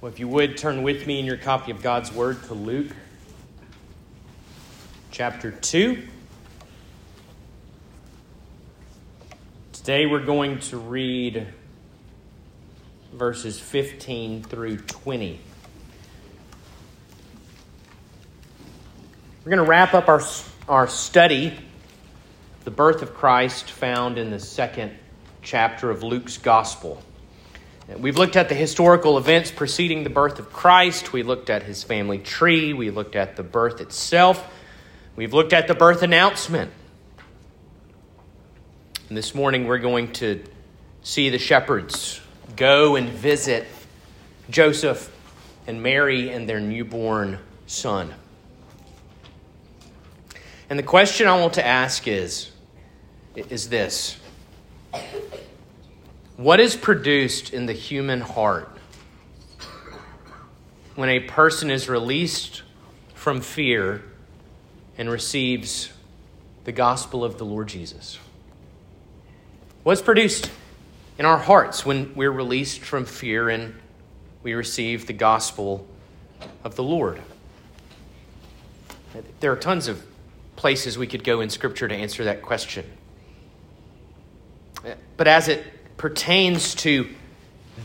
Well, if you would turn with me in your copy of God's Word to Luke chapter 2. Today we're going to read verses 15 through 20. We're going to wrap up our, our study, the birth of Christ, found in the second chapter of Luke's Gospel. We've looked at the historical events preceding the birth of Christ. We looked at his family tree. We looked at the birth itself. We've looked at the birth announcement. And this morning we're going to see the shepherds go and visit Joseph and Mary and their newborn son. And the question I want to ask is is this What is produced in the human heart when a person is released from fear and receives the gospel of the Lord Jesus? What's produced in our hearts when we're released from fear and we receive the gospel of the Lord? There are tons of places we could go in Scripture to answer that question. But as it pertains to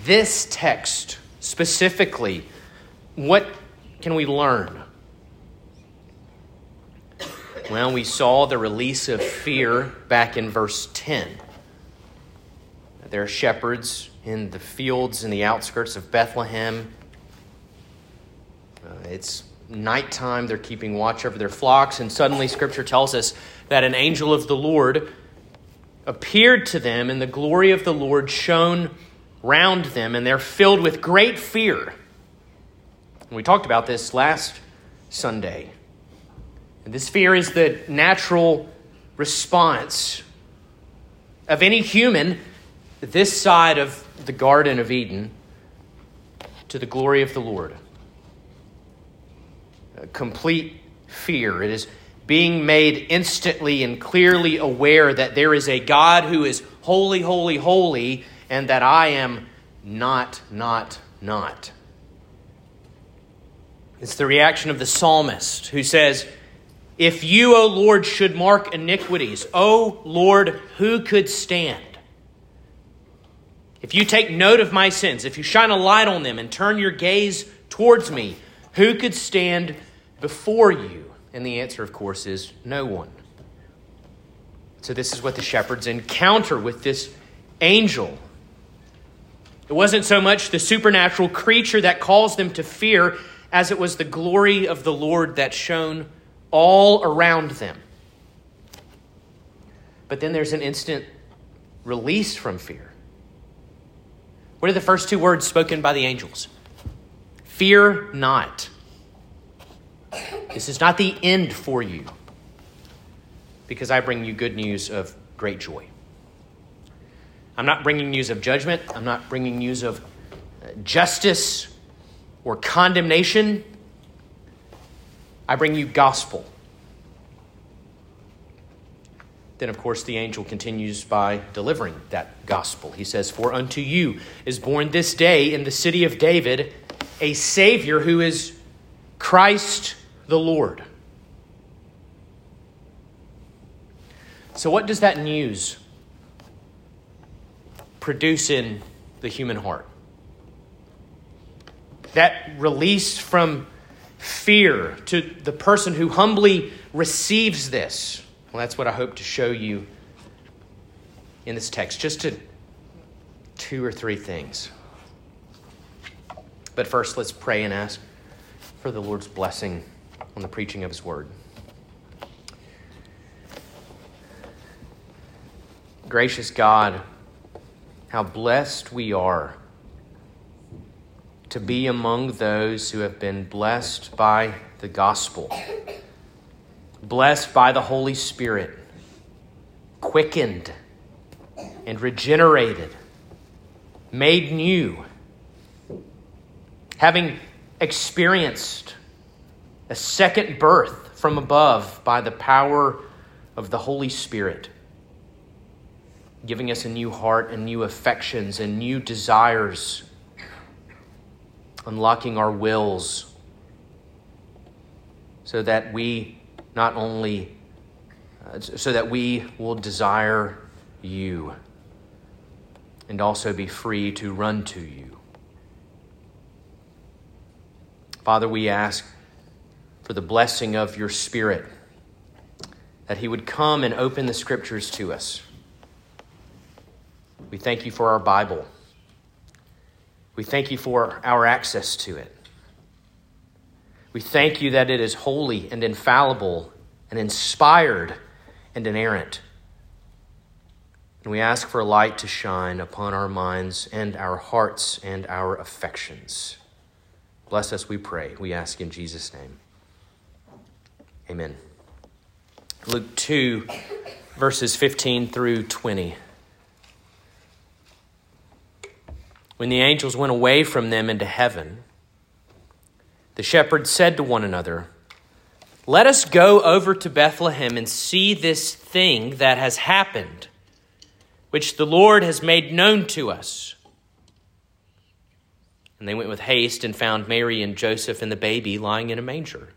this text specifically, what can we learn? Well, we saw the release of fear back in verse 10. There are shepherds in the fields in the outskirts of Bethlehem. Uh, it's nighttime, they're keeping watch over their flocks, and suddenly Scripture tells us that an angel of the Lord appeared to them, and the glory of the Lord shone round them, and they're filled with great fear. And we talked about this last Sunday. And this fear is the natural response of any human this side of the Garden of Eden to the glory of the Lord. A complete fear. It is being made instantly and clearly aware that there is a God who is holy, holy, holy, and that I am not, not, not. It's the reaction of the psalmist who says, If you, O Lord, should mark iniquities, O Lord, who could stand? If you take note of my sins, if you shine a light on them and turn your gaze towards me, who could stand before you? And the answer, of course, is no one. So, this is what the shepherds encounter with this angel. It wasn't so much the supernatural creature that caused them to fear as it was the glory of the Lord that shone all around them. But then there's an instant release from fear. What are the first two words spoken by the angels? Fear not. This is not the end for you, because I bring you good news of great joy. I'm not bringing news of judgment, I'm not bringing news of uh, justice or condemnation. I bring you gospel. Then, of course, the angel continues by delivering that gospel. He says, For unto you is born this day in the city of David a Savior who is Christ the Lord. So, what does that news produce in the human heart? That release from fear to the person who humbly receives this. Well, that's what I hope to show you in this text. Just to two or three things. But first, let's pray and ask for the Lord's blessing on the preaching of His Word. Gracious God, how blessed we are to be among those who have been blessed by the gospel, blessed by the Holy Spirit, quickened and regenerated, made new, having experienced a second birth from above by the power of the Holy Spirit, giving us a new heart and new affections and new desires. unlocking our wills so that we not only uh, so that we will desire you and also be free to run to you. Father, we ask for the blessing of your Spirit, that He would come and open the Scriptures to us. We thank you for our Bible. We thank you for our access to it. We thank you that it is holy and infallible and inspired and inerrant. And we ask for light to shine upon our minds and our hearts and our affections. Bless us, we pray. We ask in Jesus' name. Amen. Luke 2, verses 15 through 20. When the angels went away from them into heaven, the shepherds said to one another, Let us go over to Bethlehem and see this thing that has happened, which the Lord has made known to us. And they went with haste and found Mary and Joseph and the baby lying in a manger.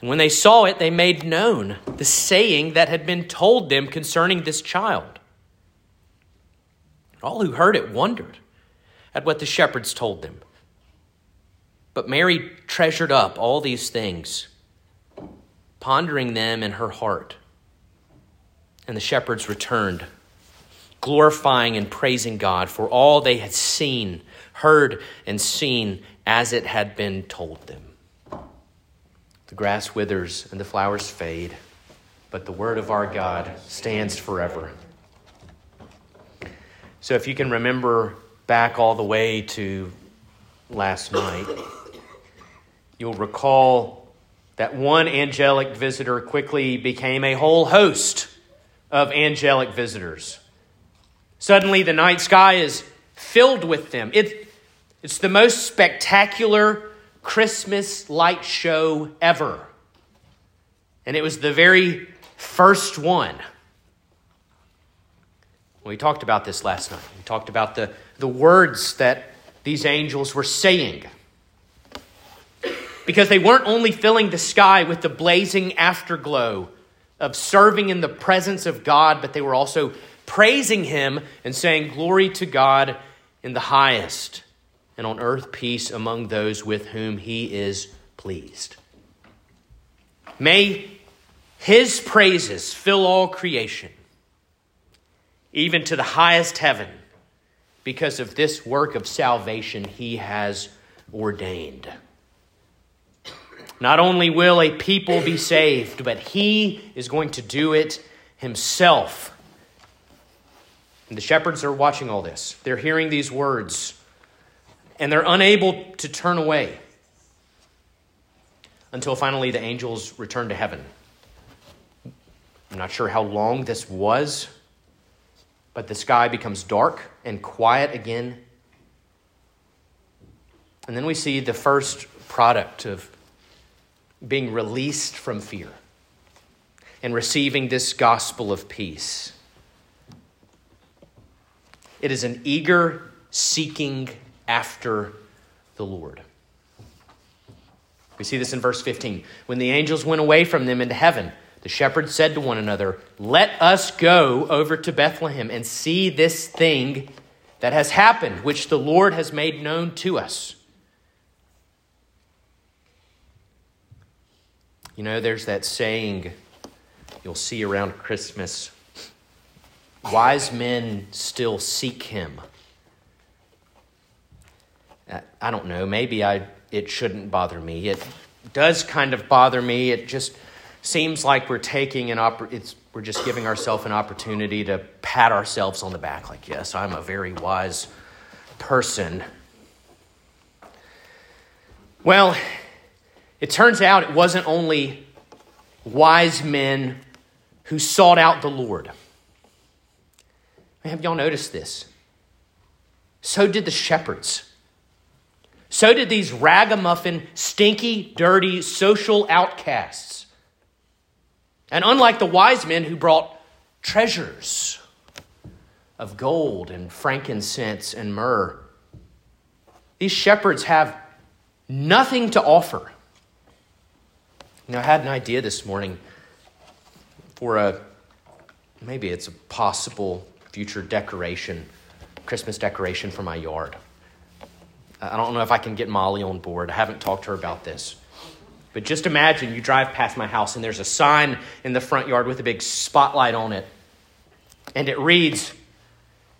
And when they saw it, they made known the saying that had been told them concerning this child. All who heard it wondered at what the shepherds told them. But Mary treasured up all these things, pondering them in her heart. And the shepherds returned, glorifying and praising God for all they had seen, heard, and seen as it had been told them. The grass withers and the flowers fade, but the word of our God stands forever. So, if you can remember back all the way to last night, you'll recall that one angelic visitor quickly became a whole host of angelic visitors. Suddenly, the night sky is filled with them. It, it's the most spectacular Christmas light show ever. And it was the very first one. We talked about this last night. We talked about the, the words that these angels were saying. Because they weren't only filling the sky with the blazing afterglow of serving in the presence of God, but they were also praising Him and saying, Glory to God in the highest and on earth peace among those with whom he is pleased. May his praises fill all creation, even to the highest heaven, because of this work of salvation he has ordained. Not only will a people be saved, but he is going to do it himself. And the shepherds are watching all this. They're hearing these words and they're unable to turn away until finally the angels return to heaven. I'm not sure how long this was, but the sky becomes dark and quiet again. And then we see the first product of being released from fear and receiving this gospel of peace. It is an eager seeking after the Lord. We see this in verse 15. When the angels went away from them into heaven, the shepherds said to one another, Let us go over to Bethlehem and see this thing that has happened, which the Lord has made known to us. You know, there's that saying you'll see around Christmas wise men still seek him. Uh, I don't know, maybe I it shouldn't bother me. It does kind of bother me. It just seems like we're taking an oppor- it's we're just giving ourselves an opportunity to pat ourselves on the back like, "Yes, I'm a very wise person." Well, it turns out it wasn't only wise men who sought out the Lord. Have y'all noticed this? So did the shepherds. So did these ragamuffin, stinky, dirty social outcasts. And unlike the wise men who brought treasures of gold and frankincense and myrrh, These shepherds have nothing to offer. Know, I had an idea this morning for a maybe it's a possible future decoration, Christmas decoration for my yard. I don't know if I can get Molly on board. I haven't talked to her about this. But just imagine you drive past my house and there's a sign in the front yard with a big spotlight on it. And it reads,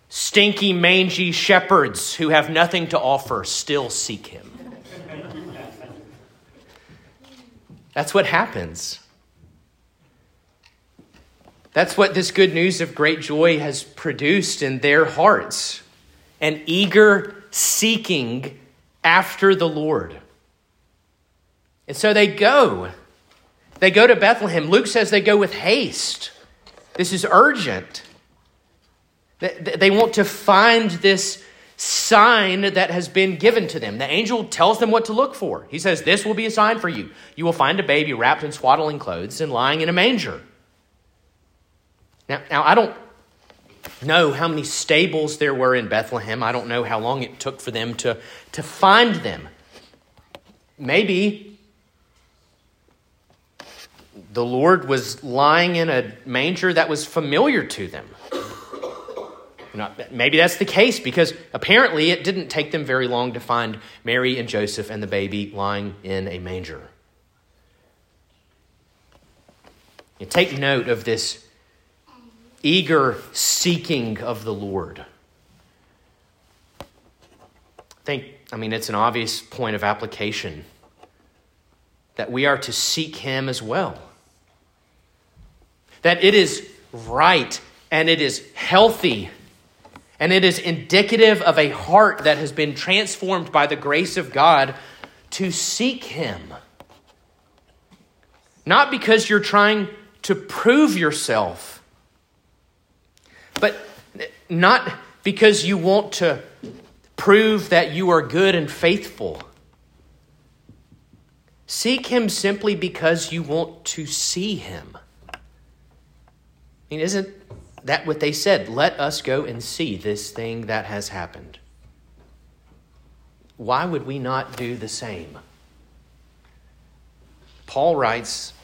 Stinky, mangy shepherds who have nothing to offer still seek him. That's what happens. That's what this good news of great joy has produced in their hearts an eager seeking after the Lord. And so they go. They go to Bethlehem. Luke says they go with haste. This is urgent. They want to find this sign that has been given to them. The angel tells them what to look for. He says, This will be a sign for you. You will find a baby wrapped in swaddling clothes and lying in a manger. Now, now I don't know how many stables there were in Bethlehem. I don't know how long it took for them to, to find them. Maybe the Lord was lying in a manger that was familiar to them. maybe that's the case because apparently it didn't take them very long to find Mary and Joseph and the baby lying in a manger. You take note of this eager seeking of the Lord. I think, I mean, it's an obvious point of application that we are to seek Him as well. That it is right and it is healthy and it is indicative of a heart that has been transformed by the grace of God to seek Him. Not because you're trying to prove yourself but not because you want to prove that you are good and faithful. Seek Him simply because you want to see Him. I mean, isn't that what they said? Let us go and see this thing that has happened. Why would we not do the same? Paul writes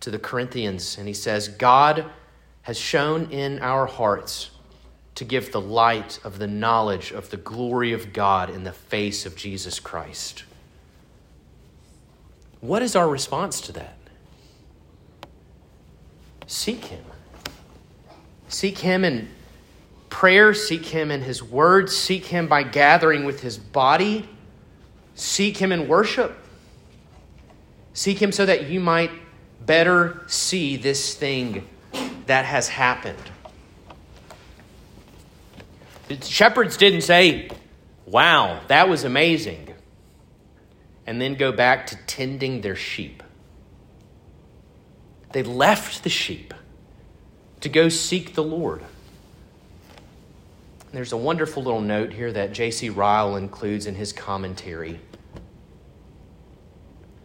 to the Corinthians, and he says, God has shone in our hearts to give the light of the knowledge of the glory of God in the face of Jesus Christ. What is our response to that? Seek Him. Seek Him in prayer, seek Him in His Word, seek Him by gathering with His body, seek Him in worship. Seek Him so that you might better see this thing that has happened. The shepherds didn't say, Wow, that was amazing, and then go back to tending their sheep. They left the sheep to go seek the Lord. There's a wonderful little note here that J.C. Ryle includes in his commentary.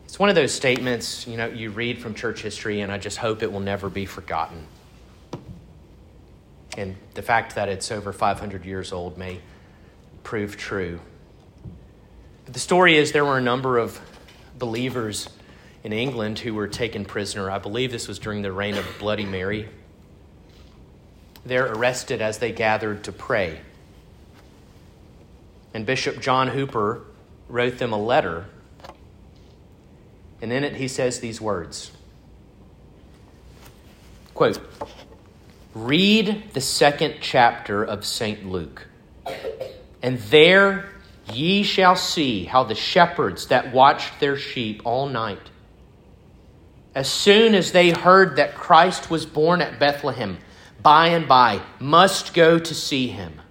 It's one of those statements, you know, you read from church history, and I just hope it will never be forgotten. And the fact that it's over 500 years old may prove true. But the story is there were a number of believers in England who were taken prisoner. I believe this was during the reign of Bloody Mary. They're arrested as they gathered to pray. And Bishop John Hooper wrote them a letter. And in it, he says these words Quote, Read the second chapter of St. Luke, and there ye shall see how the shepherds that watched their sheep all night, as soon as they heard that Christ was born at Bethlehem, by and by must go to see him.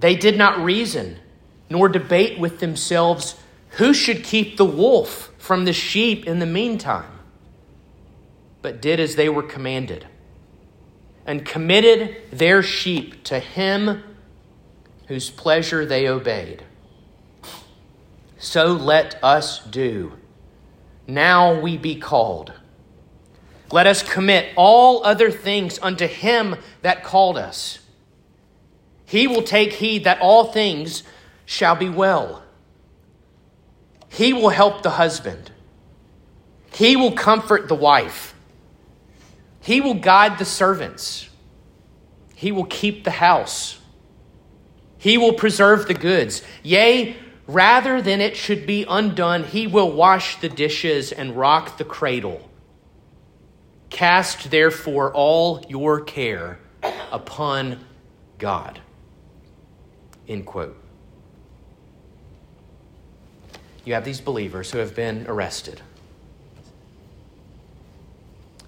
They did not reason nor debate with themselves who should keep the wolf from the sheep in the meantime, but did as they were commanded and committed their sheep to him whose pleasure they obeyed. So let us do. Now we be called. Let us commit all other things unto him that called us. He will take heed that all things shall be well. He will help the husband. He will comfort the wife. He will guide the servants. He will keep the house. He will preserve the goods. Yea, rather than it should be undone, he will wash the dishes and rock the cradle. Cast therefore all your care upon God. End quote. You have these believers who have been arrested.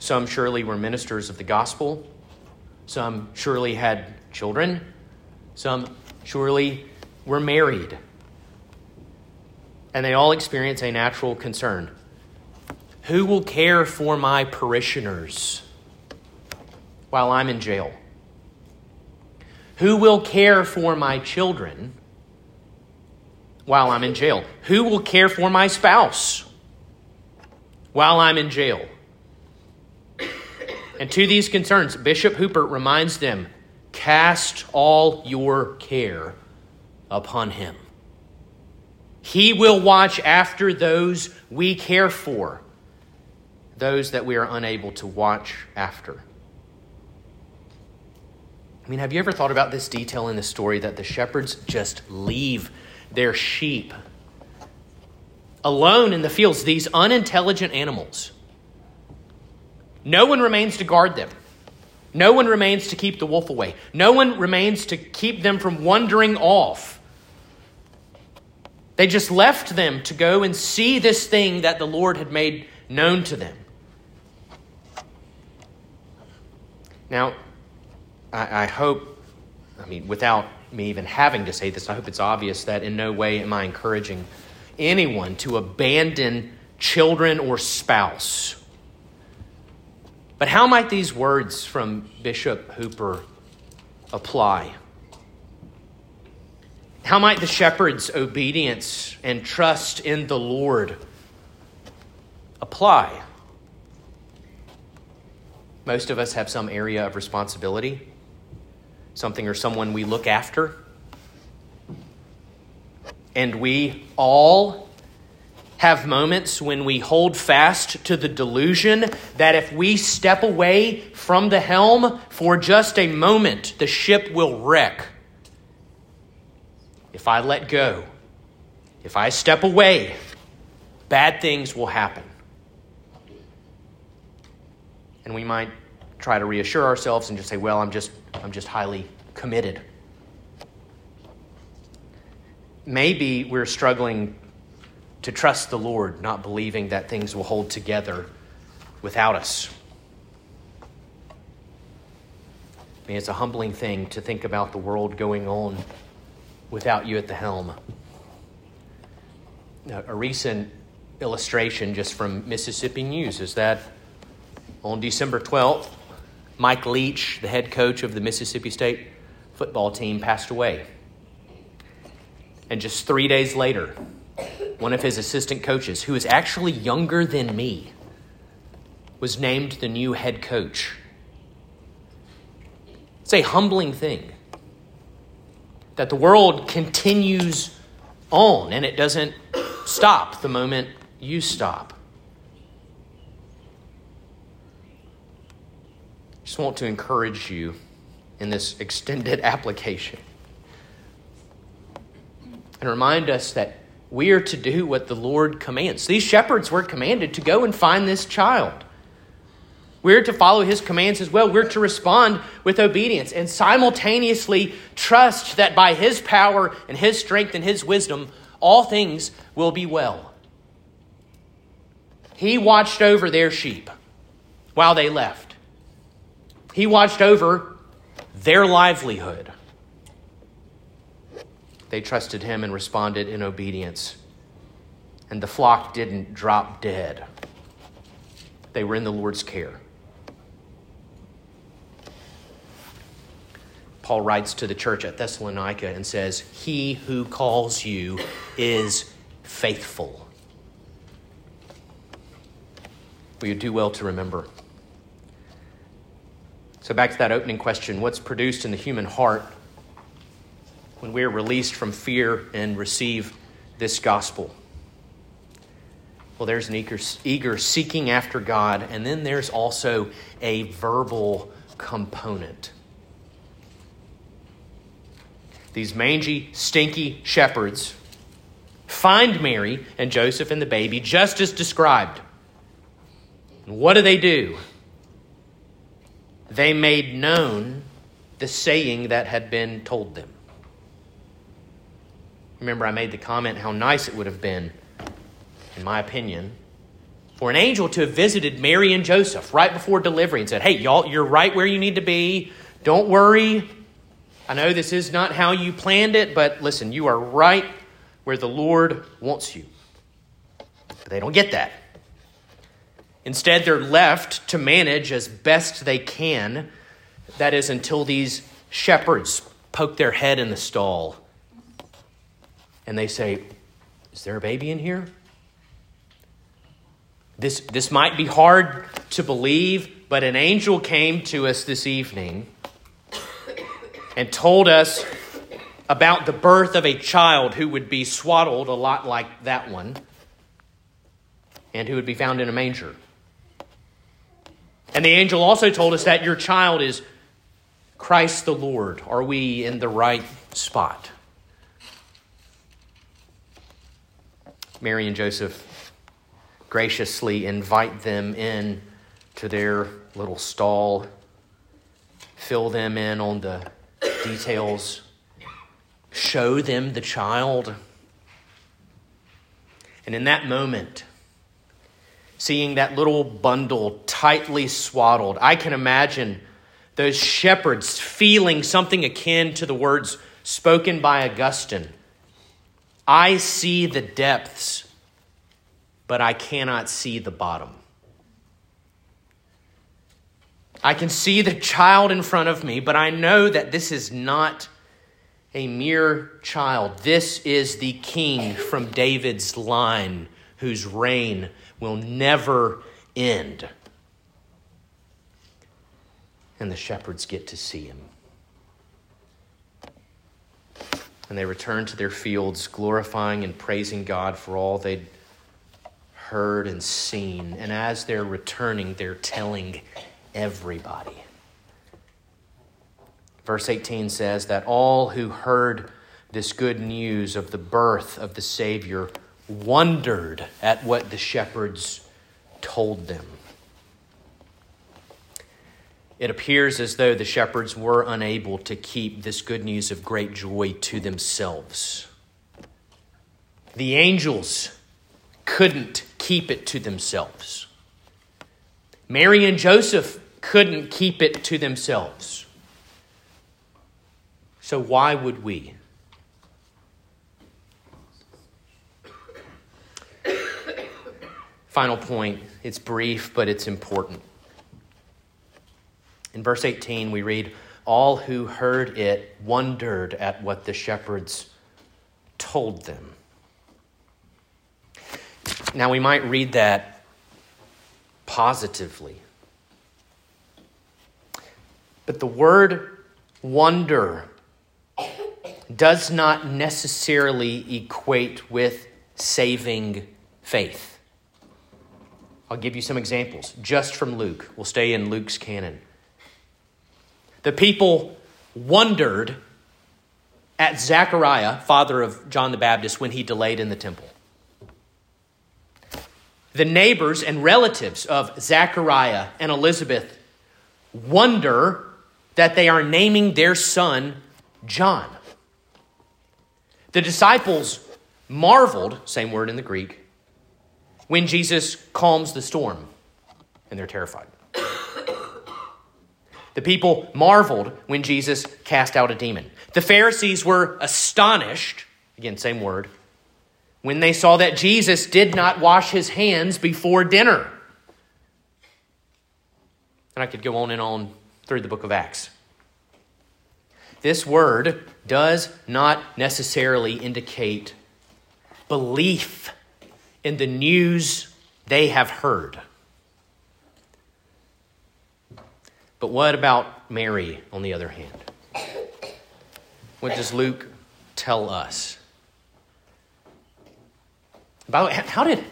Some surely were ministers of the gospel. Some surely had children. Some surely were married. And they all experience a natural concern Who will care for my parishioners while I'm in jail? Who will care for my children while I'm in jail? Who will care for my spouse while I'm in jail? And to these concerns, Bishop Hooper reminds them cast all your care upon him. He will watch after those we care for, those that we are unable to watch after. I mean, have you ever thought about this detail in the story that the shepherds just leave their sheep alone in the fields, these unintelligent animals? No one remains to guard them. No one remains to keep the wolf away. No one remains to keep them from wandering off. They just left them to go and see this thing that the Lord had made known to them. Now, I, I hope, I mean, without me even having to say this, I hope it's obvious that in no way am I encouraging anyone to abandon children or spouse but how might these words from Bishop Hooper apply? How might the shepherd's obedience and trust in the Lord apply? Most of us have some area of responsibility, something or someone we look after. And we all have moments when we hold fast to the delusion that if we step away from the helm for just a moment, the ship will wreck. If I let go, if I step away, bad things will happen. And we might try to reassure ourselves and just say, well, I'm just, I'm just highly committed. Maybe we're struggling to trust the Lord, not believing that things will hold together without us. I mean, it's a humbling thing to think about the world going on without you at the helm. A recent illustration just from Mississippi News is that on December 12th, Mike Leach, the head coach of the Mississippi State football team, passed away. And just three days later, one of his assistant coaches, who is actually younger than me, was named the new head coach. It's a humbling thing that the world continues on and it doesn't stop the moment you stop. Just want to encourage you in this extended application and remind us that we are to do what the Lord commands. These shepherds were commanded to go and find this child. We're to follow his commands as well. We're to respond with obedience and simultaneously trust that by his power and his strength and his wisdom, all things will be well. He watched over their sheep while they left, he watched over their livelihood. They trusted him and responded in obedience. And the flock didn't drop dead, they were in the Lord's care. Paul writes to the church at Thessalonica and says, He who calls you is faithful. We would do well to remember. So, back to that opening question what's produced in the human heart when we are released from fear and receive this gospel? Well, there's an eager, eager seeking after God, and then there's also a verbal component. These mangy, stinky shepherds find Mary and Joseph and the baby just as described. And what do they do? They made known the saying that had been told them. Remember, I made the comment how nice it would have been in my opinion, for an angel to have visited Mary and Joseph right before delivery and said, Hey, y'all, you're right where you need to be. Don't worry. I know this is not how you planned it, but listen, you are right where the Lord wants you. But they don't get that. Instead, they're left to manage as best they can. That is, until these shepherds poke their head in the stall and they say, Is there a baby in here? This, this might be hard to believe, but an angel came to us this evening and told us about the birth of a child who would be swaddled a lot like that one and who would be found in a manger. And the angel also told us that your child is Christ the Lord. Are we in the right spot? Mary and Joseph graciously invite them in to their little stall, fill them in on the details, show them the child. And in that moment, seeing that little bundle tightly swaddled, I can imagine those shepherds feeling something akin to the words spoken by Augustine I see the depths but I cannot see the bottom. I can see the child in front of me, but I know that this is not a mere child. This is the king from David's line whose reign will never end. And the shepherds get to see him. And they return to their fields, glorifying and praising God for all they'd heard and seen. And as they're returning, they're telling everybody. Verse 18 says that all who heard this good news of the birth of the Savior wondered at what the shepherds told them. It appears as though the shepherds were unable to keep this good news of great joy to themselves. The angels couldn't keep it to themselves. Mary and Joseph couldn't keep it to themselves. So, why would we? Final point. It's brief, but it's important. In verse 18, we read, All who heard it wondered at what the shepherds told them. Now, we might read that positively. But the word wonder does not necessarily equate with saving faith. I'll give you some examples just from Luke. We'll stay in Luke's canon. The people wondered at Zechariah, father of John the Baptist, when he delayed in the temple the neighbors and relatives of Zachariah and Elizabeth wonder that they are naming their son John. The disciples marveled, same word in the Greek, when Jesus calms the storm, and they're terrified. The people marveled when Jesus cast out a demon. The Pharisees were astonished, again, same word, when they saw that Jesus did not wash his hands before dinner. And I could go on and on through the book of Acts. This word does not necessarily indicate belief in the news they have heard. But what about Mary, on the other hand? What does Luke tell us? By the way, how did,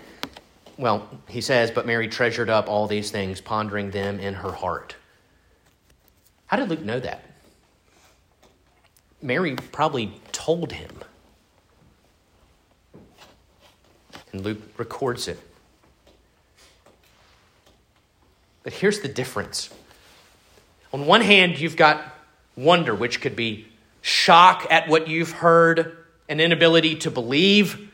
well, he says, but Mary treasured up all these things, pondering them in her heart. How did Luke know that? Mary probably told him. And Luke records it. But here's the difference. On one hand, you've got wonder, which could be shock at what you've heard, an inability to believe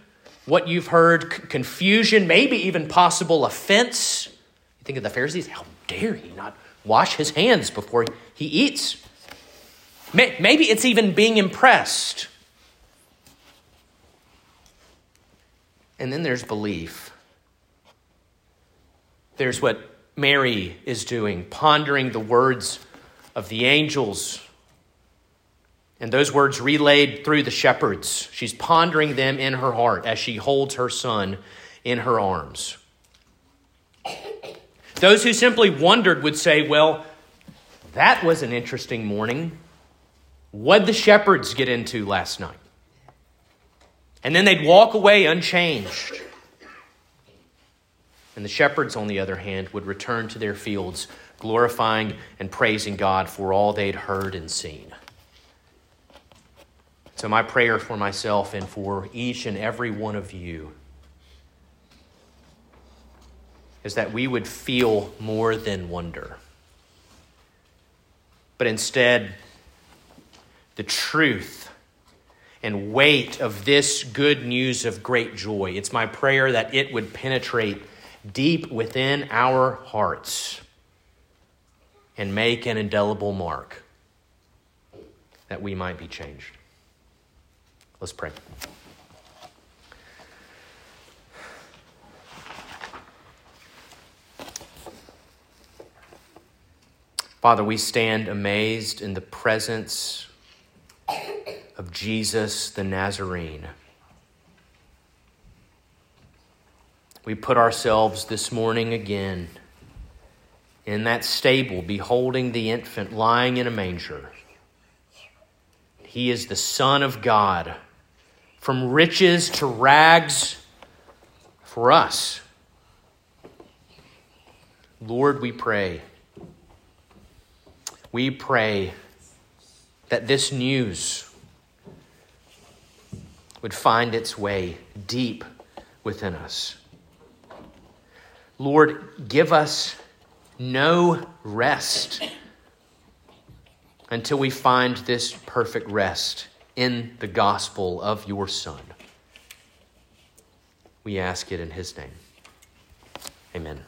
what you've heard, c- confusion, maybe even possible offense. You think of the Pharisees, how dare he not wash his hands before he eats? Maybe it's even being impressed. And then there's belief. There's what Mary is doing, pondering the words of the angels. And those words relayed through the shepherds. She's pondering them in her heart as she holds her son in her arms. Those who simply wondered would say, Well, that was an interesting morning. What'd the shepherds get into last night? And then they'd walk away unchanged. And the shepherds, on the other hand, would return to their fields, glorifying and praising God for all they'd heard and seen. So, my prayer for myself and for each and every one of you is that we would feel more than wonder, but instead, the truth and weight of this good news of great joy. It's my prayer that it would penetrate deep within our hearts and make an indelible mark that we might be changed. Let's pray. Father, we stand amazed in the presence of Jesus the Nazarene. We put ourselves this morning again in that stable, beholding the infant lying in a manger. He is the Son of God, from riches to rags for us. Lord, we pray. We pray that this news would find its way deep within us. Lord, give us no rest until we find this perfect rest in the gospel of your Son. We ask it in his name. Amen.